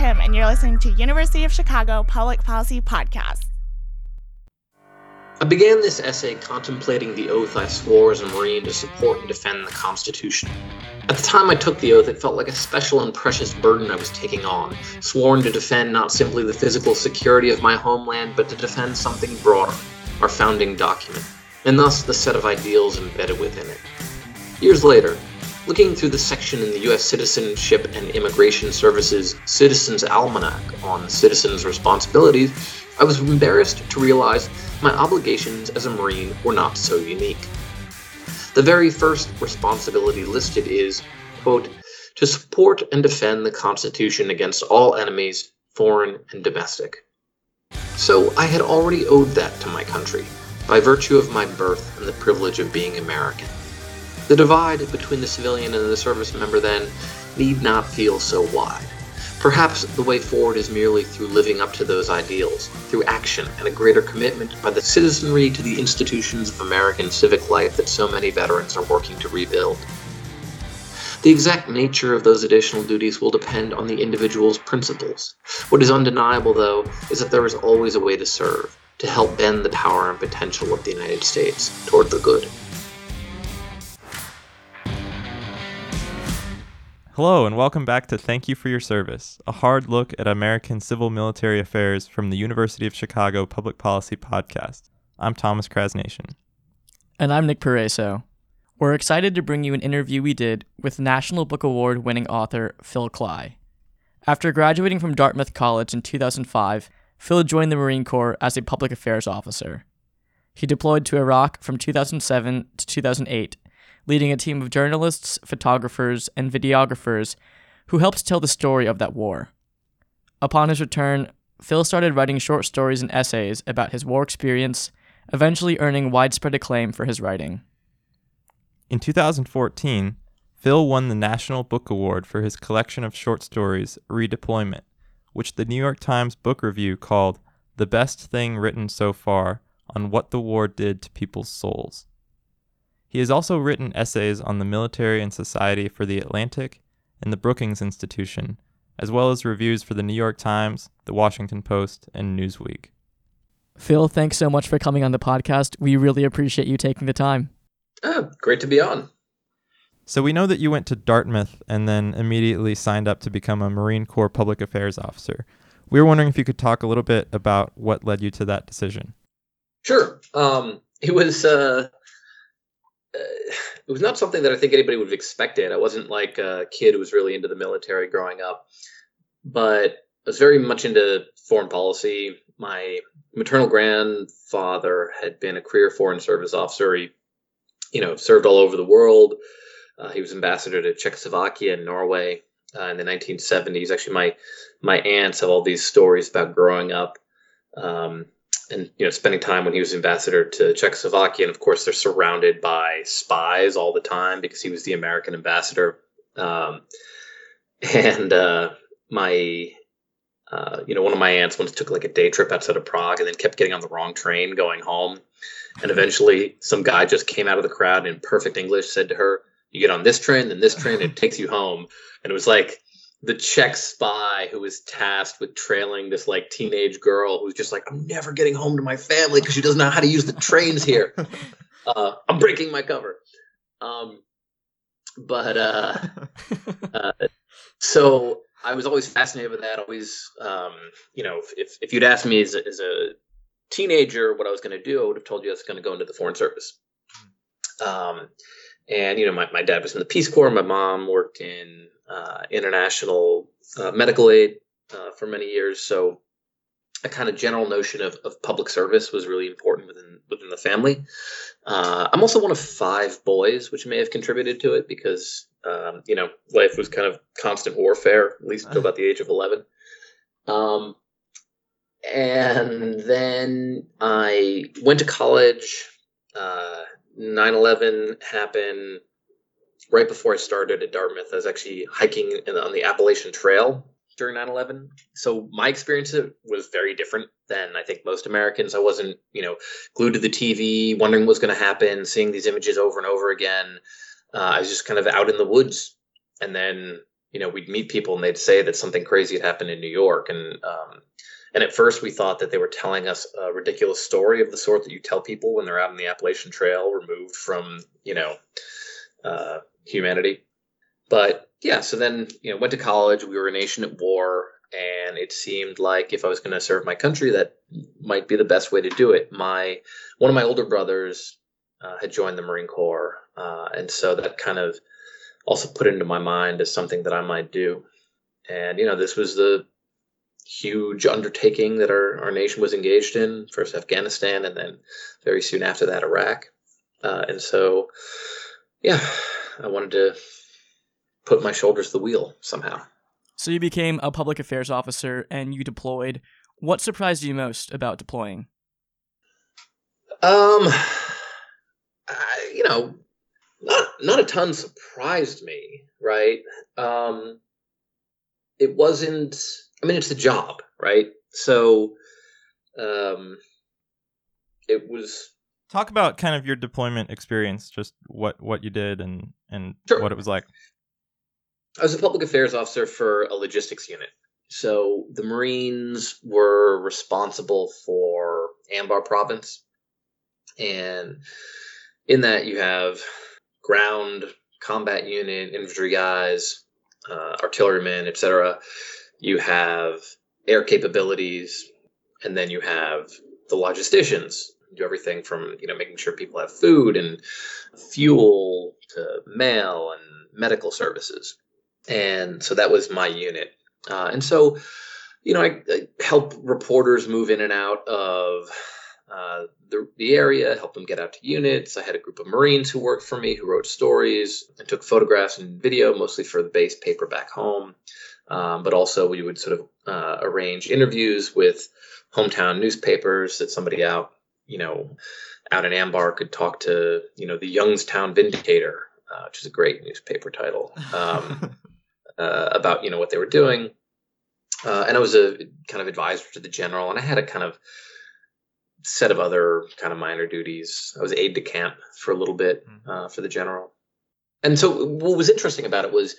Kim, and you're listening to University of Chicago Public Policy Podcast. I began this essay contemplating the oath I swore as a Marine to support and defend the Constitution. At the time I took the oath, it felt like a special and precious burden I was taking on, sworn to defend not simply the physical security of my homeland, but to defend something broader, our founding document, and thus the set of ideals embedded within it. Years later, looking through the section in the U.S. Citizenship and Immigration Service's Citizens Almanac on citizens' responsibilities, I was embarrassed to realize my obligations as a Marine were not so unique. The very first responsibility listed is, quote, to support and defend the Constitution against all enemies, foreign and domestic. So I had already owed that to my country, by virtue of my birth and the privilege of being American. The divide between the civilian and the service member then need not feel so wide. Perhaps the way forward is merely through living up to those ideals, through action and a greater commitment by the citizenry to the institutions of American civic life that so many veterans are working to rebuild. The exact nature of those additional duties will depend on the individual's principles. What is undeniable, though, is that there is always a way to serve, to help bend the power and potential of the United States toward the good. Hello, and welcome back to Thank You for Your Service, a hard look at American civil military affairs from the University of Chicago Public Policy Podcast. I'm Thomas Krasnation. And I'm Nick Pereso. We're excited to bring you an interview we did with National Book Award winning author Phil Klay. After graduating from Dartmouth College in 2005, Phil joined the Marine Corps as a public affairs officer. He deployed to Iraq from 2007 to 2008 leading a team of journalists, photographers, and videographers who helped tell the story of that war. Upon his return, Phil started writing short stories and essays about his war experience, eventually earning widespread acclaim for his writing. In 2014, Phil won the National Book Award for his collection of short stories, Redeployment, which the New York Times Book Review called the best thing written so far on what the war did to people's souls. He has also written essays on the military and society for The Atlantic and the Brookings Institution, as well as reviews for the New York Times, the Washington Post, and Newsweek. Phil, thanks so much for coming on the podcast. We really appreciate you taking the time. Oh, great to be on. So, we know that you went to Dartmouth and then immediately signed up to become a Marine Corps public affairs officer. We were wondering if you could talk a little bit about what led you to that decision. Sure. Um, it was uh, uh, it was not something that I think anybody would have expected. I wasn't like a kid who was really into the military growing up, but I was very much into foreign policy. My maternal grandfather had been a career foreign service officer. He, you know, served all over the world. Uh, he was ambassador to Czechoslovakia and Norway uh, in the 1970s. Actually, my my aunts have all these stories about growing up um, and you know spending time when he was ambassador to Czechoslovakia, and of course they're surrounded by spies all the time because he was the American ambassador. Um, and uh, my, uh, you know, one of my aunts once took like a day trip outside of Prague and then kept getting on the wrong train going home. And eventually, some guy just came out of the crowd in perfect English, said to her, "You get on this train, then this train, it takes you home." And it was like the Czech spy who was tasked with trailing this like teenage girl who's just like, I'm never getting home to my family because she doesn't know how to use the trains here. Uh, I'm breaking my cover. Um, but uh, uh, so I was always fascinated with that. Always, um, you know, if, if you'd asked me as a, as a teenager what I was going to do, I would have told you I was going to go into the Foreign Service. Um, and you know, my, my dad was in the Peace Corps. My mom worked in uh, international uh, medical aid uh, for many years. So a kind of general notion of, of public service was really important within within the family. Uh, I'm also one of five boys, which may have contributed to it because um, you know life was kind of constant warfare, at least until about the age of eleven. Um, and then I went to college. Uh, 9/11 happened right before I started at Dartmouth, I was actually hiking on the Appalachian Trail during 9/11. So my experience was very different than I think most Americans. I wasn't, you know, glued to the TV, wondering what's going to happen, seeing these images over and over again. Uh, I was just kind of out in the woods, and then you know, we'd meet people and they'd say that something crazy had happened in New York, and um, and at first we thought that they were telling us a ridiculous story of the sort that you tell people when they're out on the Appalachian Trail, removed from you know uh, humanity. But yeah, so then you know went to college. We were a nation at war, and it seemed like if I was going to serve my country, that might be the best way to do it. My one of my older brothers uh, had joined the Marine Corps, uh, and so that kind of also put into my mind as something that I might do. And you know, this was the huge undertaking that our, our nation was engaged in first Afghanistan, and then very soon after that, Iraq. Uh, and so, yeah, I wanted to put my shoulders to the wheel somehow. So you became a public affairs officer and you deployed. What surprised you most about deploying? Um, I, you know, not not a ton surprised me, right? Um, it wasn't. I mean, it's a job, right? So, um, it was. Talk about kind of your deployment experience, just what what you did and and Sure. what it was like. I was a public affairs officer for a logistics unit. So the Marines were responsible for Anbar province. And in that, you have ground combat unit, infantry guys, uh, artillerymen, etc. You have air capabilities, and then you have the logisticians. Do everything from you know making sure people have food and fuel to mail and medical services. And so that was my unit. Uh, and so you know I, I help reporters move in and out of uh, the, the area help them get out to units. I had a group of marines who worked for me who wrote stories. And took photographs and video mostly for the base paper back home um, but also we would sort of uh, arrange interviews with hometown newspapers that somebody out you know out in Anbar could talk to you know the youngstown vindicator uh, which is a great newspaper title um, uh, about you know what they were doing. Uh, and I was a kind of advisor to the general, and I had a kind of set of other kind of minor duties. I was aide de camp for a little bit uh, for the general. And so, what was interesting about it was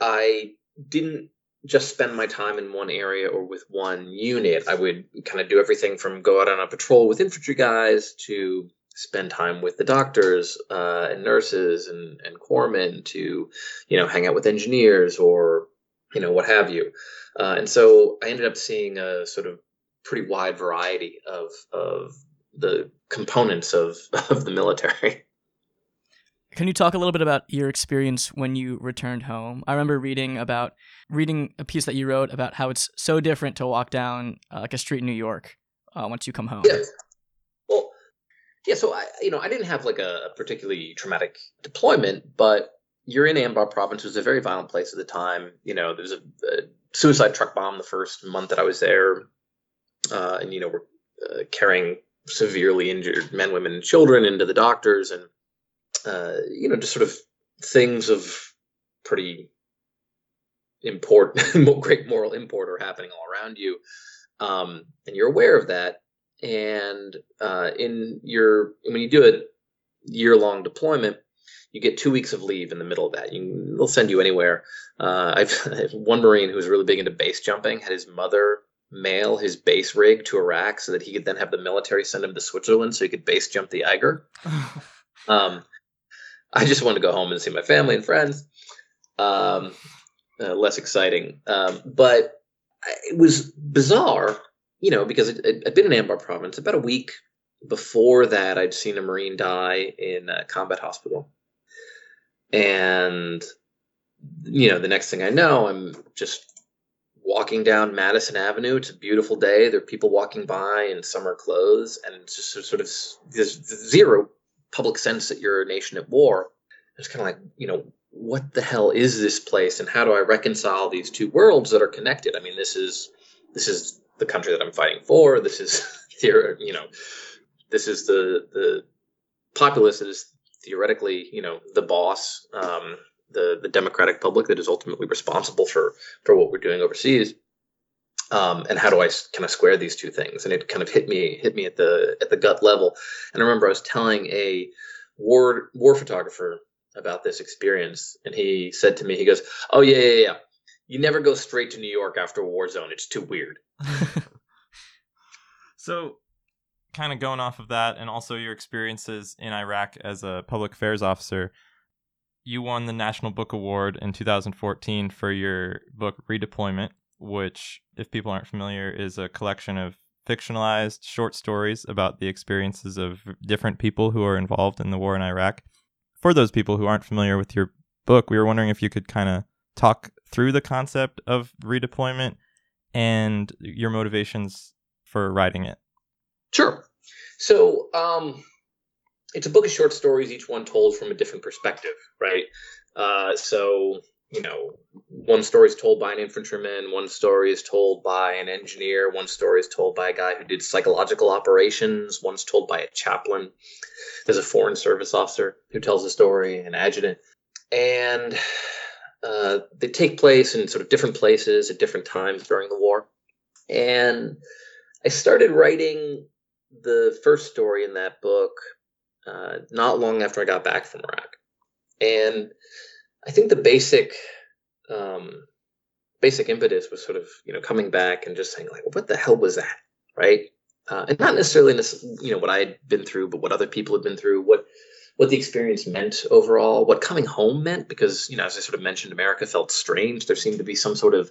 I didn't just spend my time in one area or with one unit. I would kind of do everything from go out on a patrol with infantry guys to spend time with the doctors uh, and nurses and, and corpsmen to, you know, hang out with engineers or, you know, what have you. Uh, and so I ended up seeing a sort of pretty wide variety of, of the components of, of the military. Can you talk a little bit about your experience when you returned home? I remember reading about reading a piece that you wrote about how it's so different to walk down uh, like a street in New York uh, once you come home. Yeah. Well, yeah. So I, you know, I didn't have like a, particularly traumatic deployment, but you're in Anbar province, it was a very violent place at the time. You know, there was a, a suicide truck bomb the first month that I was there, uh, and you know, we're uh, carrying severely injured men, women, and children into the doctors, and uh, you know, just sort of things of pretty important, great moral import are happening all around you, um, and you're aware of that. And uh, in your when you do a year long deployment, you get two weeks of leave in the middle of that. You, they'll send you anywhere. Uh, I've, I have one Marine who was really big into base jumping had his mother mail his base rig to Iraq so that he could then have the military send him to Switzerland so he could base jump the Eiger. Um, I just wanted to go home and see my family and friends. Um, uh, less exciting, um, but it was bizarre, you know, because it, it, I'd been in Anbar Province about a week before that. I'd seen a Marine die in a combat hospital, and you know, the next thing I know, I'm just walking down Madison Avenue. It's a beautiful day. There are people walking by in summer clothes, and it's just sort of there's zero public sense that you're a nation at war. It's kind of like, you know, what the hell is this place, and how do I reconcile these two worlds that are connected? I mean, this is this is the country that I'm fighting for. This is you know, this is the the populace that is theoretically, you know, the boss, um, the the democratic public that is ultimately responsible for for what we're doing overseas. Um, and how do I kind of square these two things? And it kind of hit me hit me at the at the gut level. And I remember I was telling a war war photographer about this experience, and he said to me, he goes, "Oh yeah, yeah, yeah. You never go straight to New York after a war zone. It's too weird." so, kind of going off of that, and also your experiences in Iraq as a public affairs officer, you won the National Book Award in 2014 for your book Redeployment, which, if people aren't familiar, is a collection of fictionalized short stories about the experiences of different people who are involved in the war in Iraq. For those people who aren't familiar with your book, we were wondering if you could kind of talk through the concept of redeployment and your motivations for writing it. Sure. So, um, it's a book of short stories, each one told from a different perspective, right? Uh, so you know, one story is told by an infantryman, one story is told by an engineer, one story is told by a guy who did psychological operations, one's told by a chaplain. There's a foreign service officer who tells a story, an adjutant, and uh, they take place in sort of different places at different times during the war. And I started writing the first story in that book uh, not long after I got back from Iraq. And I think the basic um, basic impetus was sort of you know coming back and just saying like, what the hell was that, right? Uh, and not necessarily you know what I had been through, but what other people had been through, what what the experience meant overall, what coming home meant, because you know as I sort of mentioned, America felt strange. There seemed to be some sort of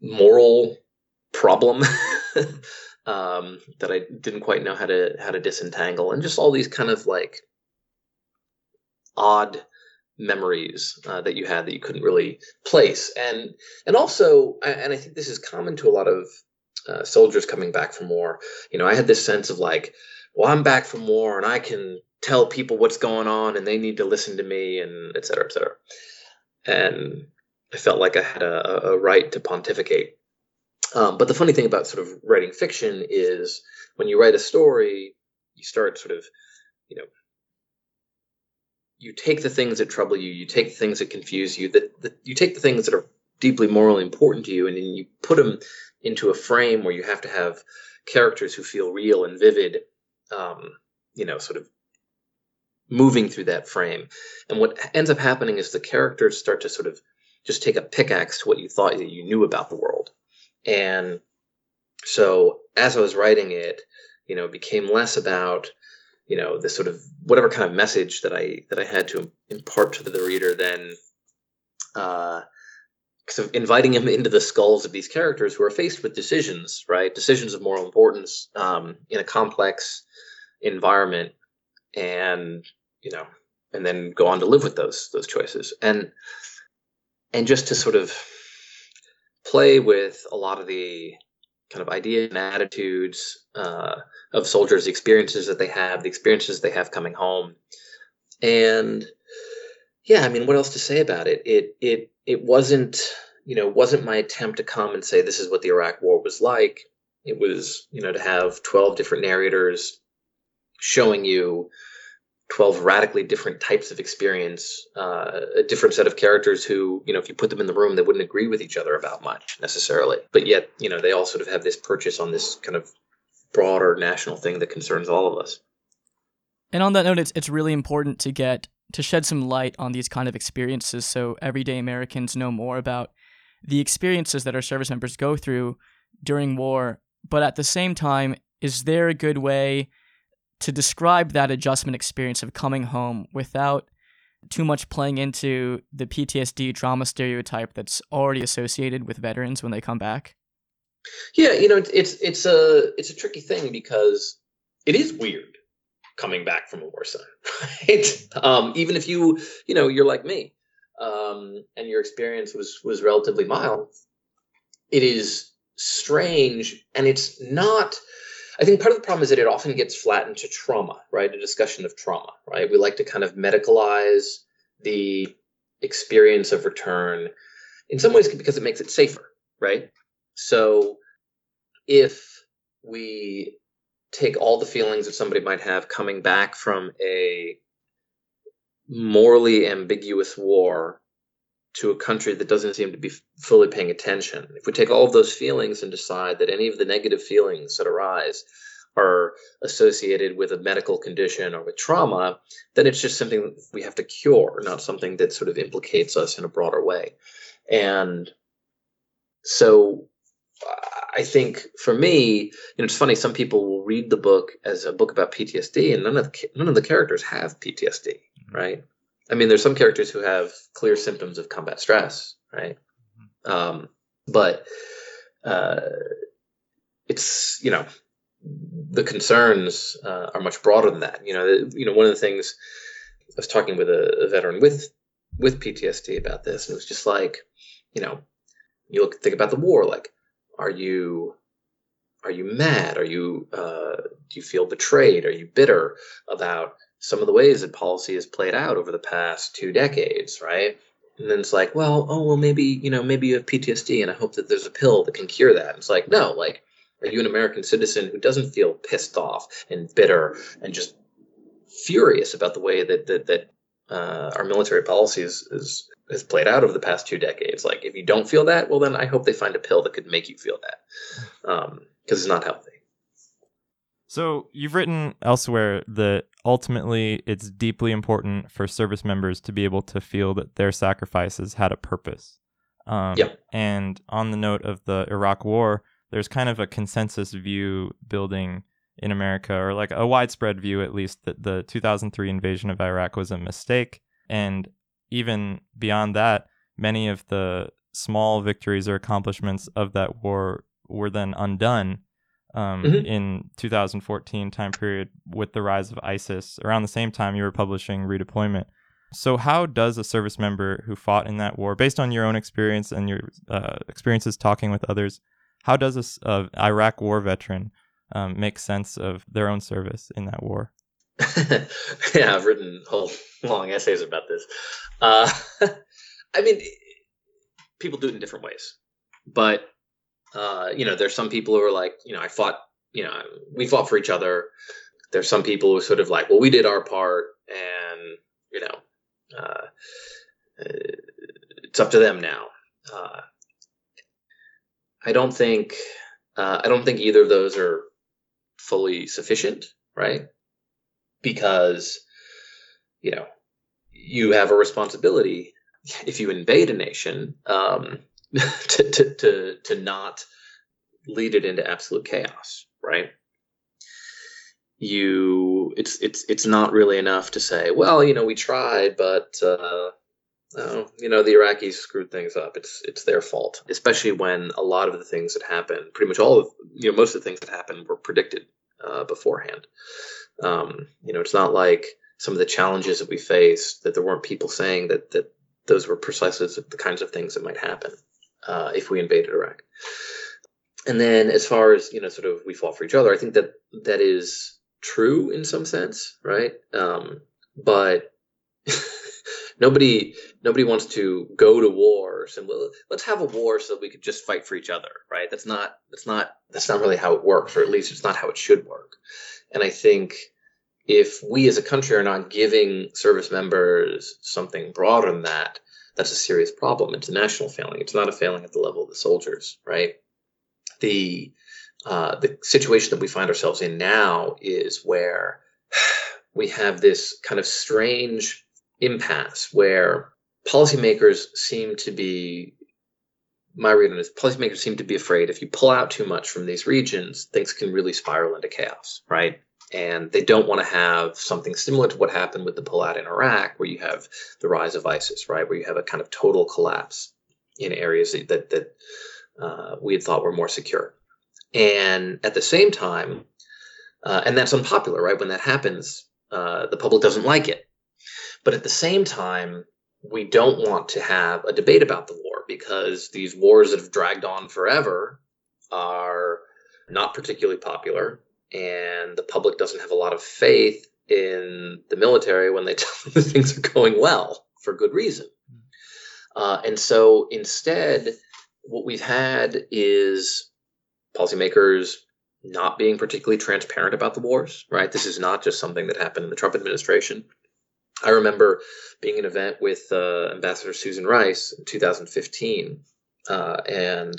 moral problem um, that I didn't quite know how to how to disentangle, and just all these kind of like odd memories uh, that you had that you couldn't really place. And and also and i think this is common to a lot of uh, soldiers coming back from war you know i had this sense of like well i'm back from war and i can tell people what's going on and they need to listen to me and et cetera et cetera. And i felt like i had a, a right to pontificate. Um, but the funny thing about sort of writing fiction is when you write a story you start sort of you know you take the things that trouble you, you take the things that confuse you, that, that you take the things that are deeply morally important to you, and then you put them into a frame where you have to have characters who feel real and vivid, um, you know, sort of moving through that frame. And what ends up happening is the characters start to sort of just take a pickaxe to what you thought that you knew about the world. And so as I was writing it, you know, it became less about you know the sort of whatever kind of message that I that I had to impart to the reader then uh sort of inviting him into the skulls of these characters who are faced with decisions right? Decisions of moral importance um, in a complex environment and you know and then go on to live with those those choices. And and just to sort of play with a lot of the kind of ideas and attitudes uh, of soldiers, the experiences that they have, the experiences they have coming home, and yeah, I mean, what else to say about it? It it it wasn't you know wasn't my attempt to come and say this is what the Iraq War was like. It was you know to have twelve different narrators showing you 12 radically different types of experience, uh, a different set of characters who, you know, if you put them in the room, they wouldn't agree with each other about much necessarily. But yet, you know, they all sort of have this purchase on this kind of broader national thing that concerns all of us. And on that note, it's, it's really important to get to shed some light on these kind of experiences so everyday Americans know more about the experiences that our service members go through during war. But at the same time, is there a good way to describe that adjustment experience of coming home without too much playing into the PTSD trauma stereotype that's already associated with veterans when they come back? Yeah, you know, it's it's a it's a tricky thing because it is weird coming back from a war zone, right? Um, even if you you know you're like me, um, and your experience was was relatively mild, it is strange, and it's not I think part of the problem is that it often gets flattened to trauma, right? A discussion of trauma, right? We like to kind of medicalize the experience of return in some ways because it makes it safer, right? So if we take all the feelings that somebody might have coming back from a morally ambiguous war to a country that doesn't seem to be fully paying attention. If we take all of those feelings and decide that any of the negative feelings that arise are associated with a medical condition or with trauma, then it's just something we have to cure, not something that sort of implicates us in a broader way. And so I think for me, you know, it's funny. Some people will read the book as a book about PTSD, and none of the, none of the characters have PTSD, mm-hmm. right? I mean, there's some characters who have clear symptoms of combat stress, right? Mm-hmm. Um, but uh, it's you know the concerns uh, are much broader than that. You know, you know, one of the things I was talking with a, a, veteran with with PTSD about this, and it was just like, you know, you look think about the war. Like, are you are you mad? Are you uh, do you feel betrayed? Are you bitter about some of the ways that policy has played out over the past two decades? Right. And then it's like, well, oh well, maybe you know, maybe you have PTSD, and I hope that there's a pill that can cure that. And it's like, no, like are you an American citizen who doesn't feel pissed off and bitter and just furious about the way that that, that uh, our military policies is has played out over the past two decades? Like, if you don't feel that, well, then I hope they find a pill that could make you feel that, because um, it's not healthy. So you've written elsewhere that ultimately it's deeply important for service members to be able to feel that their sacrifices had a purpose. Um, yep. And on the note of the Iraq War, there's kind of a consensus view building in America, or like a widespread view at least, that the 2003 invasion of Iraq was a mistake. And even beyond that, many of the small victories or accomplishments of that war were then undone um, mm-hmm. in 2014 time period with the rise of ISIS. Around the same time, you were publishing Redeployment. So, how does a service member who fought in that war, based on your own experience and your uh, experiences talking with others, how does a uh, Iraq war veteran um, make sense of their own service in that war? yeah, I've written whole long essays about this. Uh, I mean, people do it in different ways, but uh, you know, there's some people who are like, you know, I fought, you know, we fought for each other. There's some people who are sort of like, well, we did our part, and you know, uh, it's up to them now. Uh, I don't think uh, I don't think either of those are fully sufficient, right? Because you know you have a responsibility if you invade a nation um, to, to to to not lead it into absolute chaos, right? You it's it's it's not really enough to say, well, you know, we tried, but uh, you know the Iraqis screwed things up. It's it's their fault, especially when a lot of the things that happened, pretty much all of you know most of the things that happened were predicted uh, beforehand. Um, you know, it's not like some of the challenges that we faced that there weren't people saying that that those were precisely the kinds of things that might happen uh, if we invaded Iraq. And then, as far as you know, sort of we fought for each other. I think that that is true in some sense, right? Um, but nobody nobody wants to go to war well, let's have a war so we could just fight for each other right that's not that's not that's not really how it works or at least it's not how it should work and i think if we as a country are not giving service members something broader than that that's a serious problem. It's a national failing. It's not a failing at the level of the soldiers right? The uh, the situation that we find ourselves in now is where we have this kind of strange impasse where policymakers seem to be my reading is policymakers seem to be afraid if you pull out too much from these regions, things can really spiral into chaos, right? And they don't want to have something similar to what happened with the pullout in Iraq, where you have the rise of ISIS, right? Where you have a kind of total collapse in areas that that uh, we had thought were more secure. And at the same time, uh, and that's unpopular, right? When that happens, uh, the public doesn't like it. But at the same time, we don't want to have a debate about the war because these wars that have dragged on forever are not particularly popular and the public doesn't have a lot of faith in the military when they tell them things are going well for good reason. Uh, and so instead, what we've had is policymakers not being particularly transparent about the wars, right? This is not just something that happened in the Trump administration. I remember being an event with uh, Ambassador Susan Rice in 2015, uh, and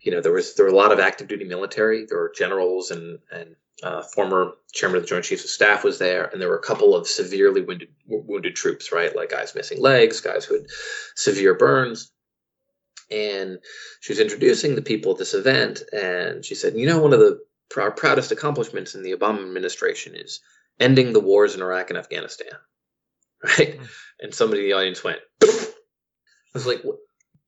you know there was there were a lot of active duty military. There were generals and and uh, former chairman of the Joint Chiefs of Staff was there, and there were a couple of severely wounded wounded troops, right? Like guys missing legs, guys who had severe burns. And she was introducing the people at this event, and she said, "You know, one of the our proudest accomplishments in the Obama administration is ending the wars in Iraq and Afghanistan." Right? And somebody in the audience went. I was like, what?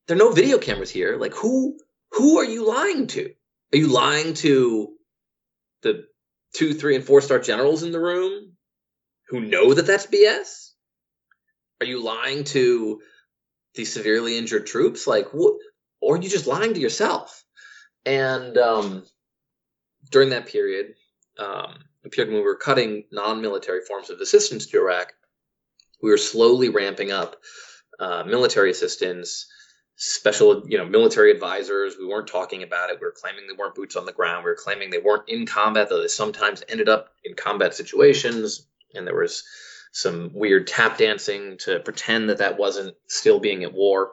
"There are no video cameras here. Like, who who are you lying to? Are you lying to the two, three, and four star generals in the room who know that that's BS? Are you lying to the severely injured troops? Like, what? Or are you just lying to yourself? And um, during that period, um, period when we were cutting non-military forms of assistance to Iraq, we were slowly ramping up uh, military assistance special, you know, military advisors. We weren't talking about it. We were claiming they weren't boots on the ground. We were claiming they weren't in combat, though they sometimes ended up in combat situations. And there was some weird tap dancing to pretend that that wasn't still being at war.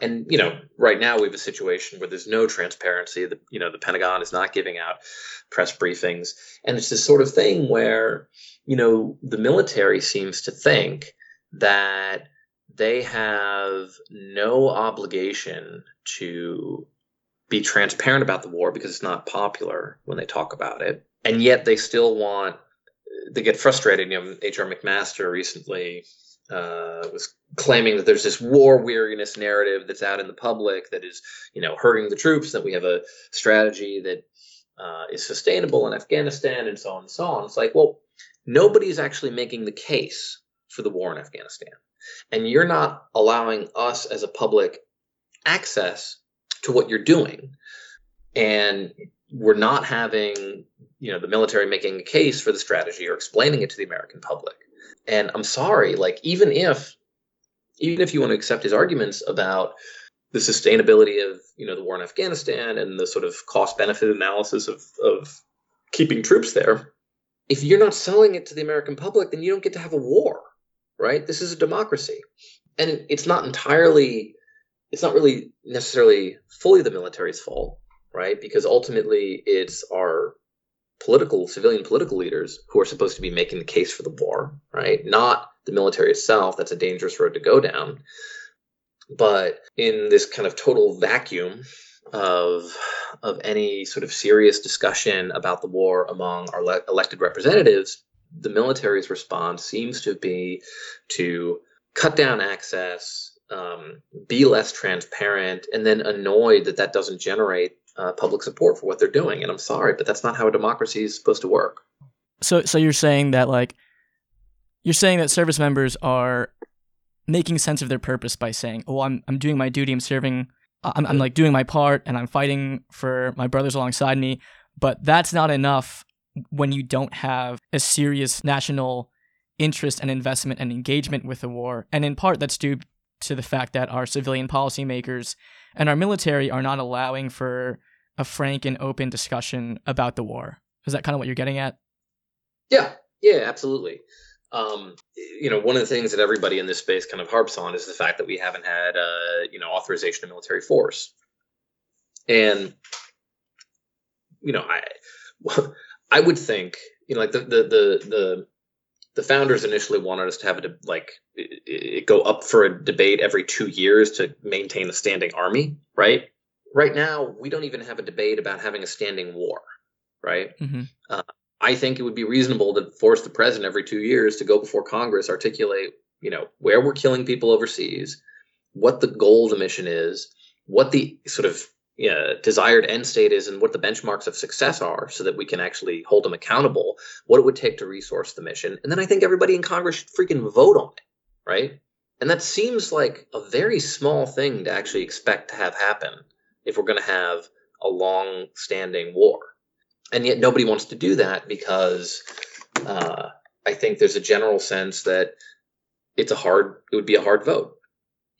And you know, right now we have a situation where there's no transparency. The you know the Pentagon is not giving out press briefings, and it's this sort of thing where you know the military seems to think that they have no obligation to be transparent about the war because it's not popular when they talk about it. And yet they still want, they get frustrated. You know, H.R. McMaster recently uh, was claiming that there's this war weariness narrative that's out in the public that is, you know, hurting the troops, that we have a strategy that uh, is sustainable in Afghanistan and so on and so on. It's like, well, nobody's actually making the case for the war in Afghanistan and you're not allowing us as a public access to what you're doing. And we're not having you know the military making a case for the strategy or explaining it to the american public. And i'm sorry like even if even if you want to accept his arguments about the sustainability of you know the war in afghanistan and the sort of cost benefit analysis of of keeping troops there if you're not selling it to the american public then you don't get to have a war right? This is a democracy. And it's not entirely, it's not really necessarily fully the military's fault, right? Because ultimately it's our political, civilian political leaders who are supposed to be making the case for the war, right? Not the military itself. That's a dangerous road to go down. But in this kind of total vacuum of of any sort of serious discussion about the war among our le- elected representatives, the military's response seems to be to cut down access, um, be less transparent, and then annoyed that that doesn't generate uh, public support for what they're doing. And I'm sorry, but that's not how a democracy is supposed to work. So, so you're saying that like you're saying that service members are making sense of their purpose by saying, "Oh, I'm I'm doing my duty. I'm serving. I'm, I'm like doing my part, and I'm fighting for my brothers alongside me." But that's not enough when you don't have a serious national interest and investment and engagement with the war. And in part, that's due to the fact that our civilian policymakers and our military are not allowing for a frank and open discussion about the war. Is that kind of what you're getting at? Yeah, yeah, absolutely. Um, you know, one of the things that everybody in this space kind of harps on is the fact that we haven't had, uh, you know, authorization of military force. And, you know, I, I would think, you know, like the the the the, the founders initially wanted us to have a like it, it go up for a debate every two years to maintain a standing army, right? Right now, we don't even have a debate about having a standing war, right? Mm-hmm. Uh, I think it would be reasonable to force the president every two years to go before Congress, articulate, you know, where we're killing people overseas, what the goal of the mission is, what the sort of uh, desired end state is and what the benchmarks of success are so that we can actually hold them accountable, what it would take to resource the mission. And then I think everybody in Congress should freaking vote on it, right? And that seems like a very small thing to actually expect to have happen if we're going to have a long standing war. And yet nobody wants to do that because uh, I think there's a general sense that it's a hard, it would be a hard vote.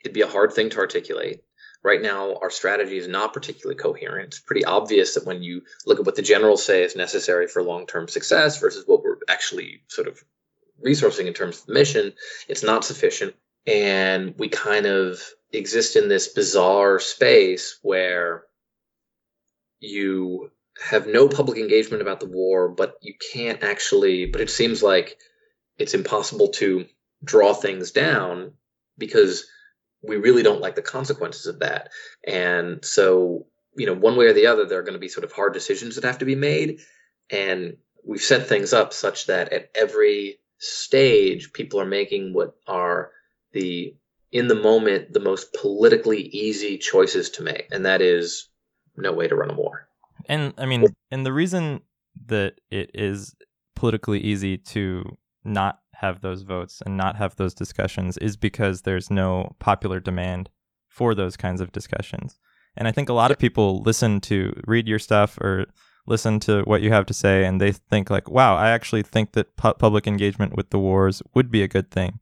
It'd be a hard thing to articulate right now our strategy is not particularly coherent. It's pretty obvious that when you look at what the generals say is necessary for long-term success versus what we're actually sort of resourcing in terms of the mission, it's not sufficient. And we kind of exist in this bizarre space where you have no public engagement about the war, but you can't actually. But it seems like it's impossible to draw things down because we really don't like the consequences of that. And so, you know, one way or the other, there are going to be sort of hard decisions that have to be made. And we've set things up such that at every stage, people are making what are the, in the moment, the most politically easy choices to make. And that is no way to run a war. And I mean, and the reason that it is politically easy to not have those votes and not have those discussions is because there's no popular demand for those kinds of discussions. And I think a lot of people listen to read your stuff or listen to what you have to say and they think like, "Wow, I actually think that pu- public engagement with the wars would be a good thing."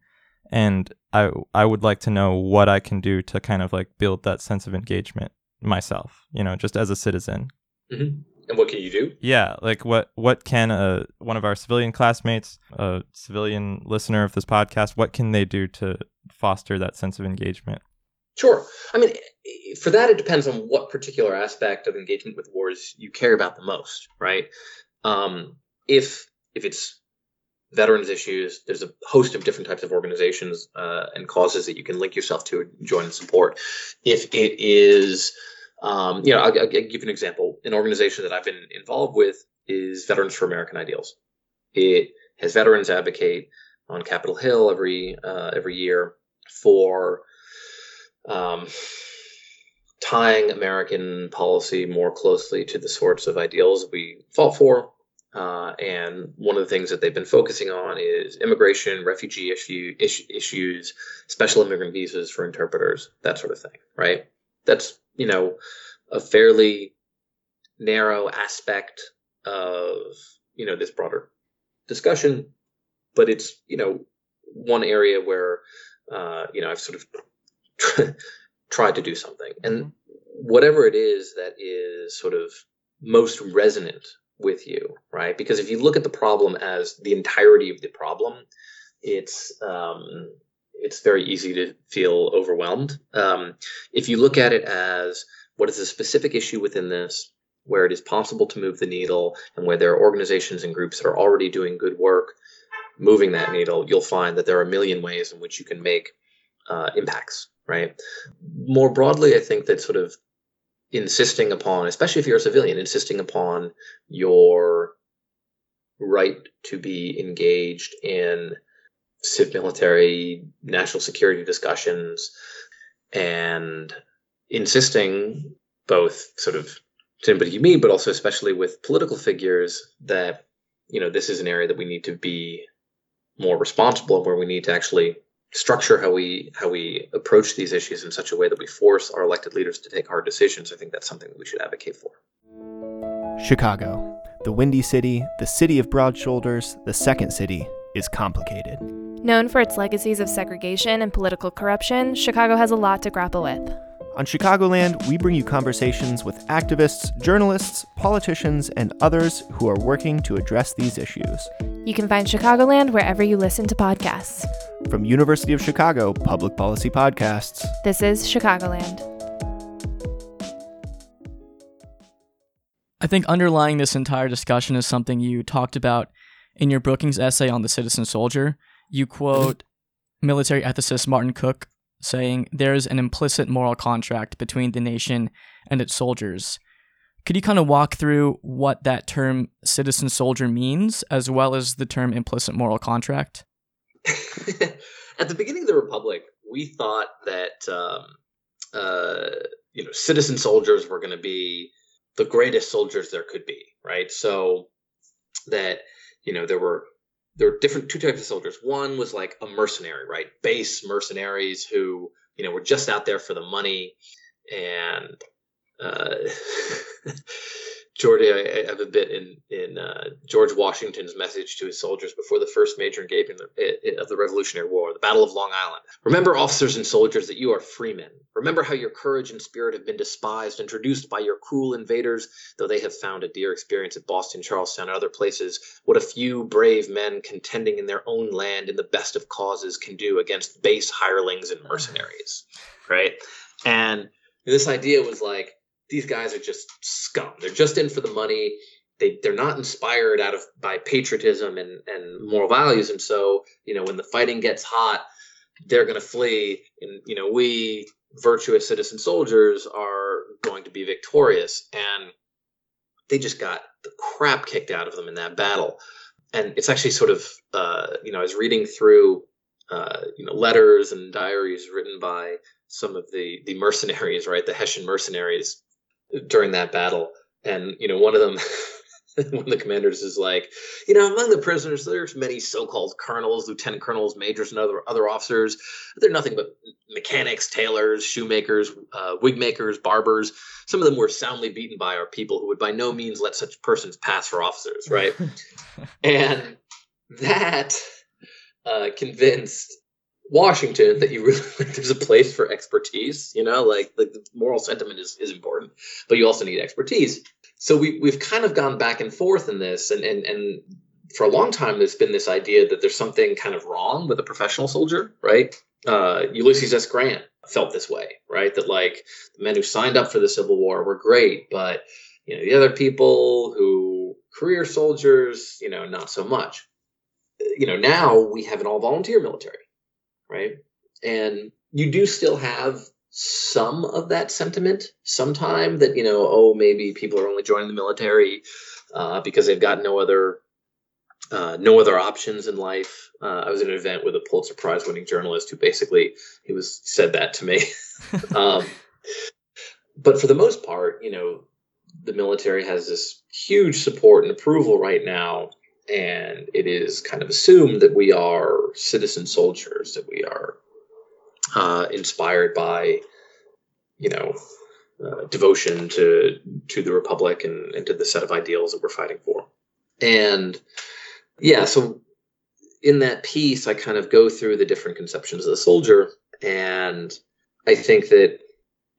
And I I would like to know what I can do to kind of like build that sense of engagement myself, you know, just as a citizen. Mm-hmm. And what can you do? Yeah, like what what can a one of our civilian classmates, a civilian listener of this podcast, what can they do to foster that sense of engagement? Sure. I mean, for that, it depends on what particular aspect of engagement with wars you care about the most, right? Um, if if it's veterans issues, there's a host of different types of organizations uh, and causes that you can link yourself to and join and support. If it is um, you know, I'll, I'll, give you an example. An organization that I've been involved with is Veterans for American Ideals. It has veterans advocate on Capitol Hill every uh, every year for um, tying American policy more closely to the sorts of ideals we fought for. Uh, and one of the things that they've been focusing on is immigration, refugee issue, issue, issues, special immigrant visas for interpreters, that sort of thing, right? That's you know, a fairly narrow aspect of, you know, this broader discussion, but it's, you know, one area where, uh, you know, I've sort of tried to do something. And whatever it is that is sort of most resonant with you, right? Because if you look at the problem as the entirety of the problem, it's um, it's very easy to feel overwhelmed. Um, if you look at it as what is a specific issue within this, where it is possible to move the needle, and where there are organizations and groups that are already doing good work moving that needle, you'll find that there are a million ways in which you can make uh, impacts, right? More broadly, I think that sort of insisting upon, especially if you're a civilian, insisting upon your right to be engaged in civ military national security discussions and insisting both sort of to anybody you meet, but also especially with political figures that you know this is an area that we need to be more responsible where we need to actually structure how we how we approach these issues in such a way that we force our elected leaders to take hard decisions. I think that's something that we should advocate for. Chicago, the windy city, the city of broad shoulders, the second city is complicated. Known for its legacies of segregation and political corruption, Chicago has a lot to grapple with. On Chicagoland, we bring you conversations with activists, journalists, politicians, and others who are working to address these issues. You can find Chicagoland wherever you listen to podcasts. From University of Chicago Public Policy Podcasts, this is Chicagoland. I think underlying this entire discussion is something you talked about in your Brookings essay on the citizen soldier. You quote military ethicist Martin Cook saying there is an implicit moral contract between the nation and its soldiers. Could you kind of walk through what that term citizen soldier means, as well as the term implicit moral contract? At the beginning of the Republic, we thought that um, uh, you know citizen soldiers were going to be the greatest soldiers there could be, right? So that you know there were there were different two types of soldiers. One was like a mercenary, right? Base mercenaries who you know were just out there for the money, and uh, George, I have a bit in in uh, George Washington's message to his soldiers before the first major engagement of the Revolutionary War, the Battle of Long Island. Remember, officers and soldiers, that you are freemen. Remember how your courage and spirit have been despised and traduced by your cruel invaders, though they have found a dear experience at Boston, Charlestown, and other places. What a few brave men contending in their own land in the best of causes can do against base hirelings and mercenaries, right? And this idea was like these guys are just scum. They're just in for the money. They they're not inspired out of by patriotism and and moral values. And so you know when the fighting gets hot, they're going to flee. And you know we virtuous citizen soldiers are going to be victorious. And they just got the crap kicked out of them in that battle. And it's actually sort of uh, you know I was reading through uh, you know letters and diaries written by some of the the mercenaries, right, the Hessian mercenaries during that battle. And you know, one of them, one of the commanders is like, you know, among the prisoners, there's many so-called colonels, lieutenant colonels, majors, and other other officers. They're nothing but mechanics, tailors, shoemakers, uh, wig makers, barbers. Some of them were soundly beaten by our people, who would by no means let such persons pass for officers, right? and that uh, convinced Washington that you really like, there's a place for expertise, you know, like, like the moral sentiment is, is important, but you also need expertise. So we we've kind of gone back and forth in this, and and and for a long time there's been this idea that there's something kind of wrong with a professional soldier, right? Uh, Ulysses S. Grant felt this way, right? That like the men who signed up for the Civil War were great, but you know the other people who career soldiers, you know, not so much. You know, now we have an all volunteer military right? And you do still have some of that sentiment sometime that, you know, oh, maybe people are only joining the military uh, because they've got no other uh, no other options in life. Uh, I was at an event with a Pulitzer Prize winning journalist who basically he was said that to me. um, but for the most part, you know, the military has this huge support and approval right now and it is kind of assumed that we are citizen soldiers, that we are uh, inspired by, you know, uh, devotion to to the republic and, and to the set of ideals that we're fighting for. And yeah, so in that piece, I kind of go through the different conceptions of the soldier, and I think that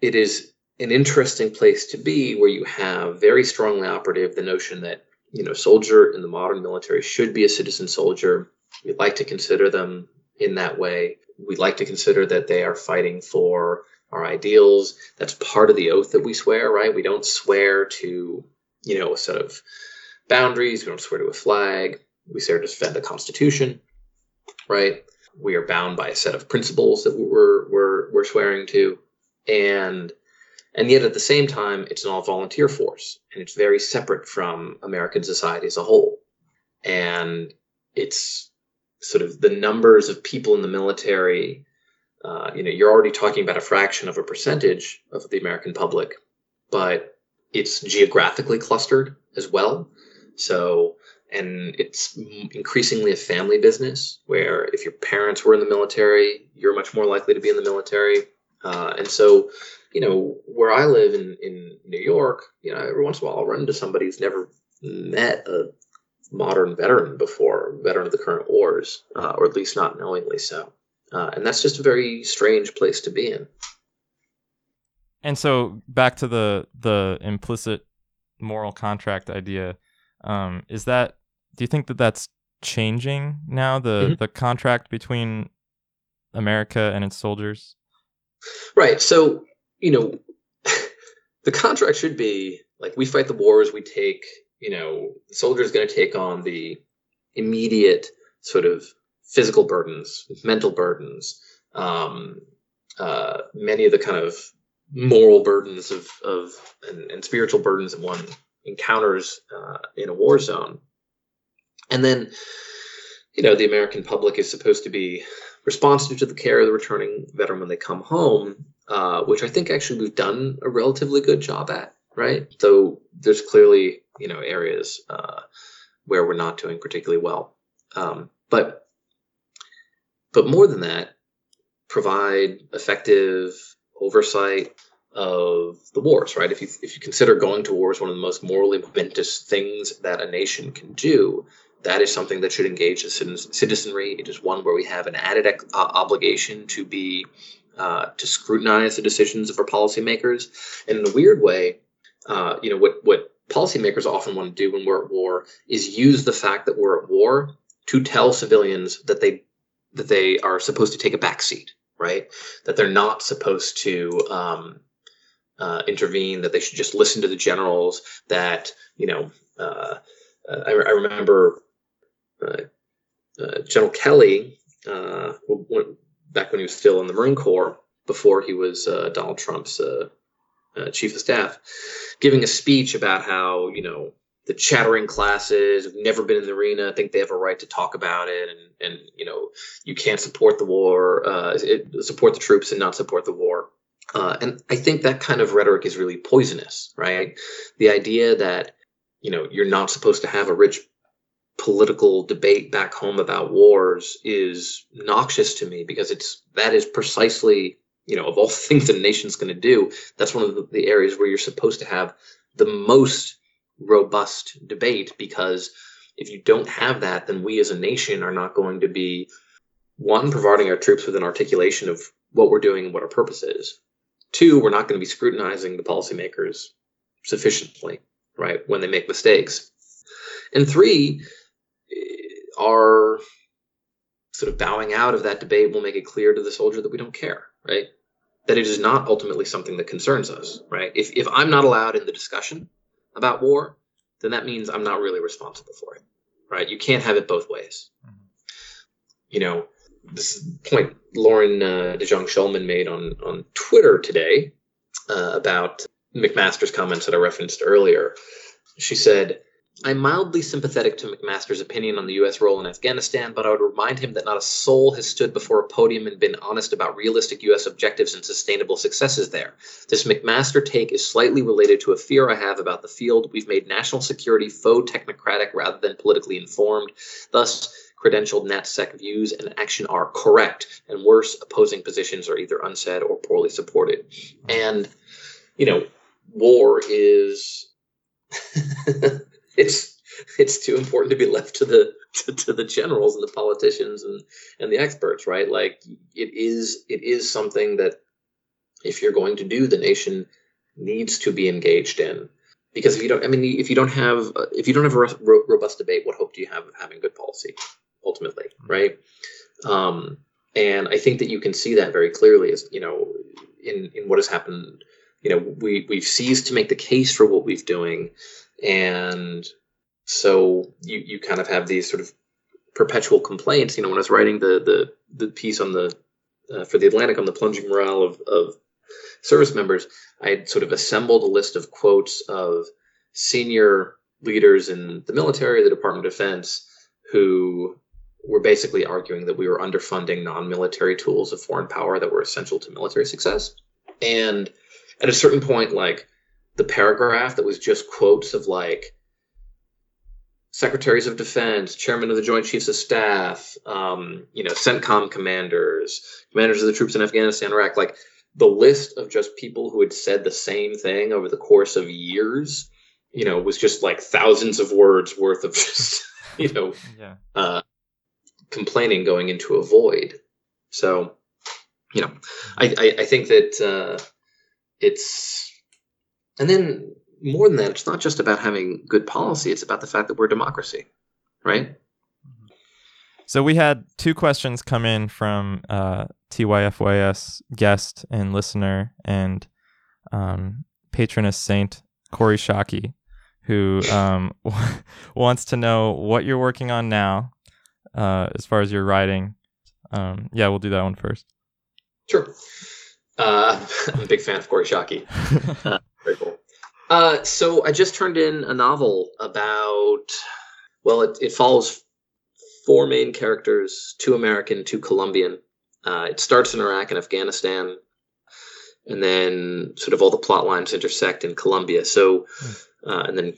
it is an interesting place to be where you have very strongly operative the notion that you know, soldier in the modern military should be a citizen soldier. We like to consider them in that way. We like to consider that they are fighting for our ideals. That's part of the oath that we swear, right? We don't swear to, you know, a set of boundaries. We don't swear to a flag. We swear to defend the Constitution, right? We are bound by a set of principles that we're we're we're swearing to, and and yet at the same time, it's an all volunteer force and it's very separate from American society as a whole. And it's sort of the numbers of people in the military. Uh, you know, you're already talking about a fraction of a percentage of the American public, but it's geographically clustered as well. So, and it's increasingly a family business where if your parents were in the military, you're much more likely to be in the military. Uh, and so you know, where I live in, in New York, you know, every once in a while I'll run into somebody who's never met a modern veteran before, veteran of the current wars, uh, or at least not knowingly so. Uh, and that's just a very strange place to be in. And so back to the the implicit moral contract idea, um, is that do you think that that's changing now the mm-hmm. the contract between America and its soldiers? Right. So you know, the contract should be like we fight the wars, we take, you know, the soldier is going to take on the immediate sort of physical burdens, mental burdens, um, uh, many of the kind of moral burdens of, of and, and spiritual burdens that one encounters uh, in a war zone. And then, you know, the American public is supposed to be responsive to the care of the returning veteran when they come home uh, which I think actually we've done a relatively good job at, right? So there's clearly you know areas uh, where we're not doing particularly well, um, but but more than that, provide effective oversight of the wars, right? If you if you consider going to war as one of the most morally momentous things that a nation can do, that is something that should engage the citizenry. It is one where we have an added uh, obligation to be uh, to scrutinize the decisions of our policymakers. And in a weird way, uh, you know, what, what policymakers often want to do when we're at war is use the fact that we're at war to tell civilians that they that they are supposed to take a back seat, right? That they're not supposed to um, uh, intervene, that they should just listen to the generals. That you know, uh, uh I, I, remember uh, uh, General Kelly when, back when he was still in the Marine Corps, before he was Donald Trump's chief of staff, giving a speech about how you know the chattering classes who've never been in the arena. Think they have a right to talk about it and and you know you can't support the war uh, it, support the troops and not support the war. Uh, and i think that kind of rhetoric is really poisonous right? The idea that you know you're not supposed to have a rich political debate back home about wars is noxious to me because it's that is precisely you know of all things a nation's going to do that's one of the, the areas where you're supposed to have the most robust debate because if you don't have that, then we as a nation are not going to be one, providing our troops with an articulation of what we're doing and what our purpose is. Two, we're not going to be scrutinizing the policymakers sufficiently, right, when they make mistakes. And three, our sort of bowing out of that debate will make it clear to the soldier that we don't care, right? That it is not ultimately something that concerns us, right? If, if I'm not allowed in the discussion, about war, then that means I'm not really responsible for it, right? You can't have it both ways. Mm-hmm. You know, this point Loren uh, DeJonge Schulman made on on Twitter today uh, about McMaster's comments that I referenced earlier. She said, I'm mildly sympathetic to McMaster's opinion on the U.S. role in Afghanistan, but I would remind him that not a soul has stood before a podium and been honest about realistic U.S. objectives and sustainable successes there. This McMaster take is slightly related to a fear I have about the field. We've made national security faux technocratic rather than politically informed. Thus, credentialed NatSec views and action are correct, and worse, opposing positions are either unsaid or poorly supported. And, you know, war is. it's it's too important to be left to the to, to, the generals and the politicians and and the experts right? Like it is it is something that if you're going to do the nation needs to be engaged in. Because if you don't i mean if you don't have if you don't have a ro- robust debate what hope do you have of having good policy ultimately mm-hmm. right? Um, and i think that you can see that very clearly as you know in in what has happened. You know we we've ceased to make the case for what we've doing and so you you kind of have these sort of perpetual complaints. You know, when I was writing the the the piece on the uh, for the Atlantic on the plunging morale of of service members, I had sort of assembled a list of quotes of senior leaders in the military, the Department of Defense, who were basically arguing that we were underfunding non-military tools of foreign power that were essential to military success. And at a certain point, like the paragraph that was just quotes of like secretaries of defense, chairman of the Joint Chiefs of Staff, um, you know, CENTCOM commanders, commanders of the troops in Afghanistan, Iraq, like the list of just people who had said the same thing over the course of years, you know, was just like thousands of words worth of just, you know, yeah. uh, complaining going into a void. So, you know, I, I, I think that uh, it's and then more than that, it's not just about having good policy, it's about the fact that we're a democracy, right? So we had two questions come in from uh, TYFYS guest and listener and um, patroness saint Kori Schake, who um, wants to know what you're working on now uh, as far as your writing. Um, yeah, we'll do that one first. Sure. Uh, I'm a big fan of Kori Schake. Uh, very cool. Uh, so I just turned in a novel about. Well, it, it follows four main characters: two American, two Colombian. Uh, it starts in Iraq and Afghanistan, and then sort of all the plot lines intersect in Colombia. So, hmm. uh, and then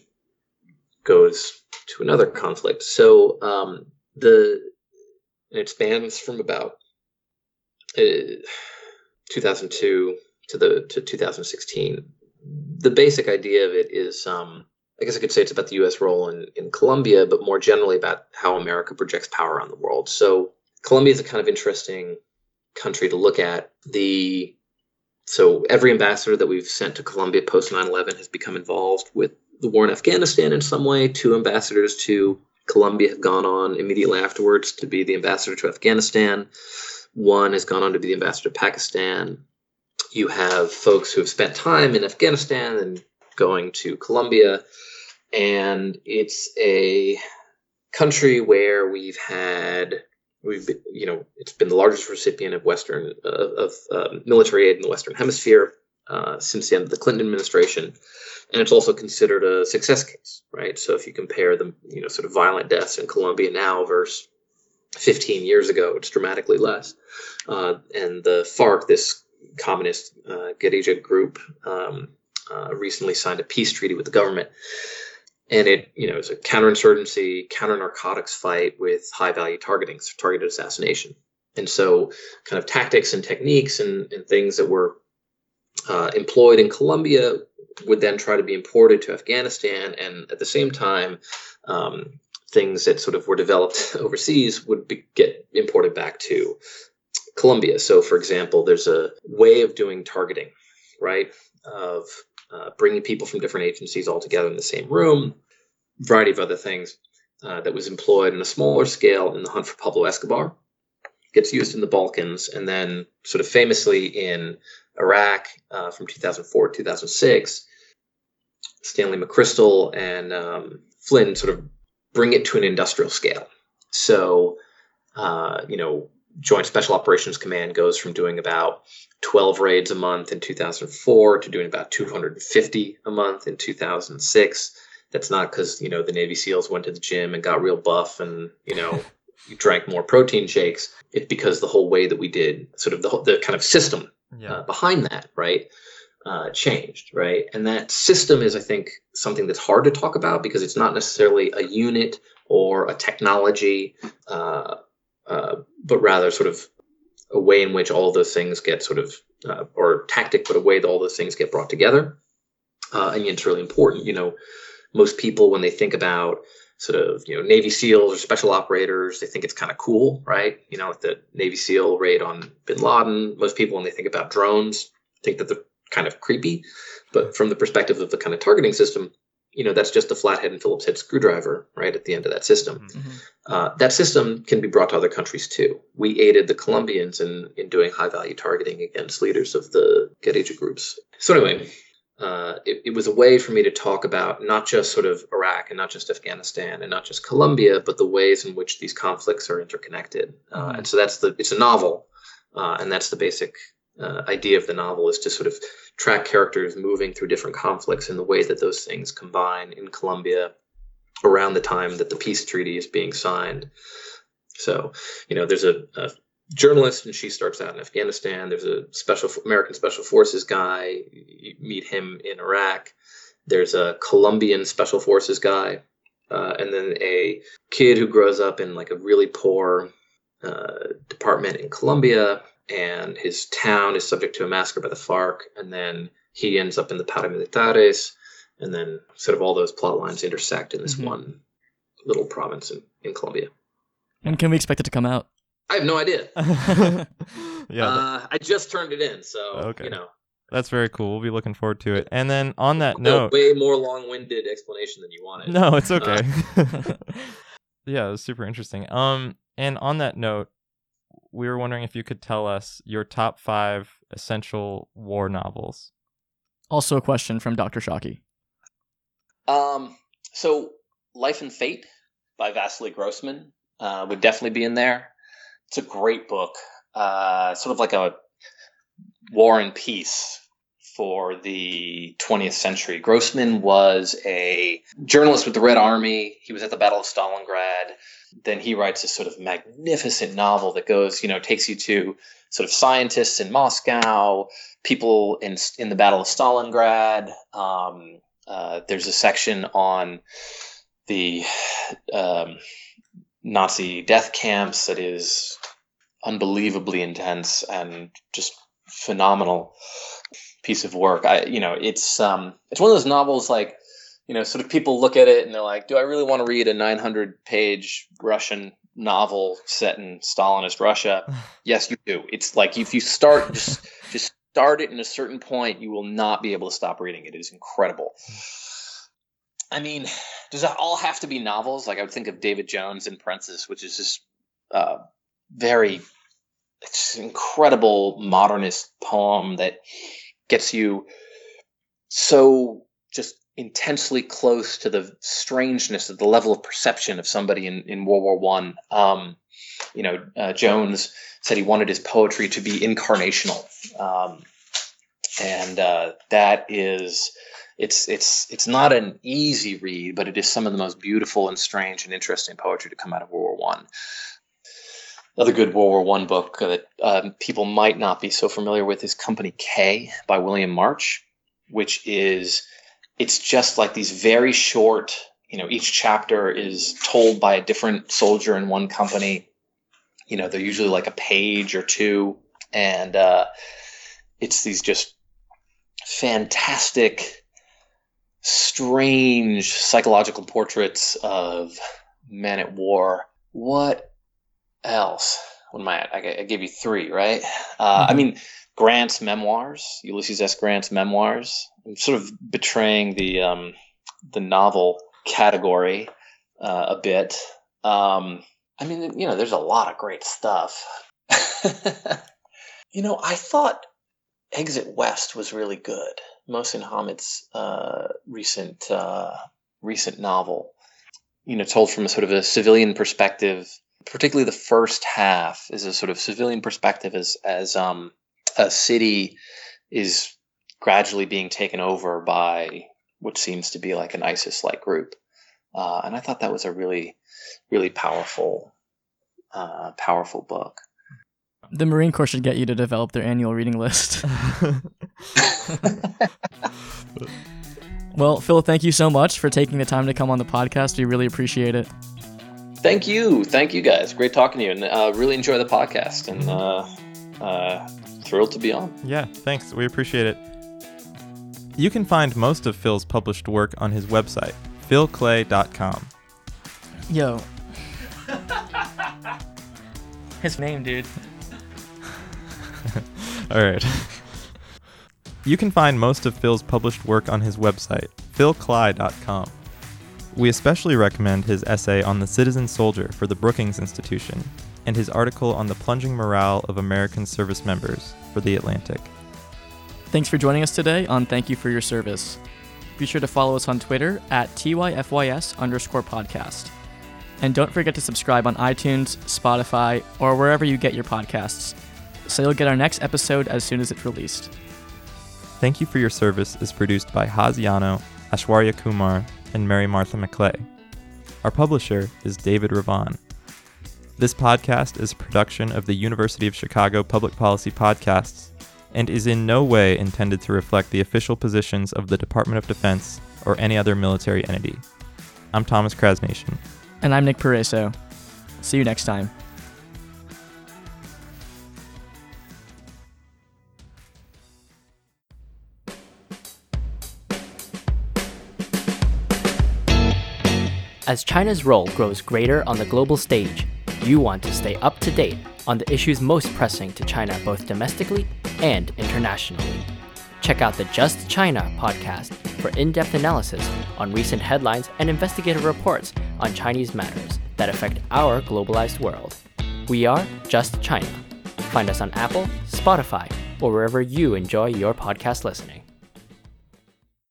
goes to another conflict. So um, the it spans from about uh, 2002 to the to 2016 the basic idea of it is um, I guess I could say it's about the U.S. role in, in Colombia, but more generally about how America projects power around the world. So Colombia is a kind of interesting country to look at. The so every ambassador that we've sent to Colombia post 9/11 has become involved with the war in Afghanistan in some way. Two ambassadors to Colombia have gone on immediately afterwards to be the ambassador to Afghanistan. One has gone on to be the ambassador to Pakistan. You have folks who have spent time in Afghanistan and going to Colombia, and it's a country where we've had we've been, you know it's been the largest recipient of Western uh, of uh, military aid in the Western Hemisphere uh, since the end of the Clinton administration, and it's also considered a success case, right? So if you compare the you know sort of violent deaths in Colombia now versus 15 years ago, it's dramatically less. Uh, and the FARC, this communist uh, guerrilla group, um, uh, recently signed a peace treaty with the government. And it, you know, is a counterinsurgency, counter narcotics fight with high value targeting, so targeted assassination. And so, kind of tactics and techniques and, and things that were uh, employed in Colombia would then try to be imported to Afghanistan. And at the same time, um, things that sort of were developed overseas would be, get imported back to Colombia. So, for example, there's a way of doing targeting, right? Of uh, bringing people from different agencies all together in the same room, variety of other things uh, that was employed in a smaller scale in the hunt for Pablo Escobar. Gets used in the Balkans, and then sort of famously in Iraq uh, from 2004 to 2006. Stanley McChrystal and um, Flynn sort of bring it to an industrial scale. So, uh, you know, Joint Special Operations Command goes from doing about 12 raids a month in 2004 to doing about 250 a month in 2006. That's not because, you know, the Navy SEALs went to the gym and got real buff and, you know, drank more protein shakes. It's because the whole way that we did sort of the, whole, the kind of system Yeah. uh, behind that, right, uh, changed, right? And that system is, I think, something that's hard to talk about because it's not necessarily a unit or a technology, uh, uh, but rather sort of a way in which all of those things get sort of, uh, or tactic, but a way that all those things get brought together. Uh, and it's really important. You know, most people, when they think about sort of you know Navy SEALs or special operators. They think it's kind of cool, right? You know, like the Navy SEAL raid on Bin Laden. Most people, when they think about drones, think that they're kind of creepy. But from the perspective of the kind of targeting system, you know, that's just a flathead and Phillips head screwdriver right at the end of that system. Uh, that system can be brought to other countries too. We aided the Colombians in, in doing high value targeting against leaders of the guerrilla groups. So anyway, uh, it, it was a way for me to talk about not just sort of Iraq and not just Afghanistan and not just Colombia, but the ways in which these conflicts are interconnected. Uh, and so that's the it's a novel, uh, and that's the basic uh, idea of the novel is to sort of track characters moving through different conflicts and the way that those things combine in Colombia around the time that the peace treaty is being signed. So, you know, there's a, a journalist and she starts out in Afghanistan. There's a special American special forces guy. You meet him in Iraq. There's a Colombian special forces guy, uh, and then a kid who grows up in like a really poor uh, department in Colombia, and his town is subject to a massacre by the FARC, and then he ends up in the paramilitares, and then sort of all those plot lines intersect in this Mhm. one little province in, in Colombia. And can we expect it to come out? I have no idea. yeah, uh, I just turned it in, so Okay. you know. that's very cool. We'll be looking forward to it. And then on that note, way more long-winded explanation than you wanted. no, it's Uh, okay. yeah, it was super interesting. Um, and on that note, we were wondering if you could tell us your top five essential war novels. Also, a question from Dr. Schake. Um, so Life and Fate by Vasily Grossman uh, would definitely be in there. It's a great book, uh, sort of like a war and peace for the 20th century. Grossman was a journalist with the Red Army. He was at the Battle of Stalingrad. Then he writes this sort of magnificent novel that goes, you know, takes you to sort of scientists in Moscow, people in in the Battle of Stalingrad. Um, uh, there's a section on the um, Nazi death camps that is unbelievably intense and just phenomenal piece of work. I, you know, it's um, it's one of those novels like, you know, sort of people look at it and they're like, do I really want to read a 900 page Russian novel set in Stalinist Russia? yes, you do. It's like if you start just just start it in a certain point, you will not be able to stop reading it. It is incredible. I mean, does that all have to be novels? Like I would think of David Jones In Parenthesis, which is just uh, very it's an incredible modernist poem that gets you so just intensely close to the strangeness of the level of perception of somebody in, in World War One. Um, you know, uh, Jones said he wanted his poetry to be incarnational, um, and uh, that is it's it's it's not an easy read, but it is some of the most beautiful and strange and interesting poetry to come out of World War One. Another good World War One book that um, people might not be so familiar with is Company K by William March, which is it's just like these very short. You know, each chapter is told by a different soldier in one company. You know, they're usually like a page or two, and uh, it's these just fantastic, strange psychological portraits of men at war. What else? What am I at? I, I gave you three, right? Uh, I mean, Grant's memoirs, Ulysses S. Grant's memoirs. I'm sort of betraying the um, the novel category uh, a bit. Um, I mean, you know, there's a lot of great stuff. you know, I thought Exit West was really good. Mohsin Hamid's uh, recent uh, recent novel. You know, told from a sort of a civilian perspective particularly the first half is a sort of civilian perspective as as um, a city is gradually being taken over by what seems to be like an ISIS like group. Uh, and I thought that was a really, really powerful, uh, powerful book. The Marine Corps should get you to develop their annual reading list. well, Phil, thank you so much for taking the time to come on the podcast. We really appreciate it. Thank you. Thank you guys. Great talking to you and uh, really enjoy the podcast and uh, uh, thrilled to be on. Yeah, thanks. We appreciate it. You can find most of Phil's published work on his website, philklay.com. Yo. His name, dude. All right. You can find most of Phil's published work on his website, philklay.com. We especially recommend his essay on the citizen soldier for the Brookings Institution and his article on the plunging morale of American service members for The Atlantic. Thanks for joining us today on Thank You for Your Service. Be sure to follow us on Twitter at TYFYS underscore podcast. And don't forget to subscribe on iTunes, Spotify, or wherever you get your podcasts, so you'll get our next episode as soon as it's released. Thank You for Your Service is produced by Haziano, Ashwarya Kumar, and Mary Martha McClay. Our publisher is David Ravon. This podcast is a production of the University of Chicago Public Policy Podcasts and is in no way intended to reflect the official positions of the Department of Defense or any other military entity. I'm Thomas Krasnation. And I'm Nick Pereso. See you next time. As China's role grows greater on the global stage, you want to stay up to date on the issues most pressing to China both domestically and internationally. Check out the Just China podcast for in depth analysis on recent headlines and investigative reports on Chinese matters that affect our globalized world. We are Just China. Find us on Apple, Spotify, or wherever you enjoy your podcast listening.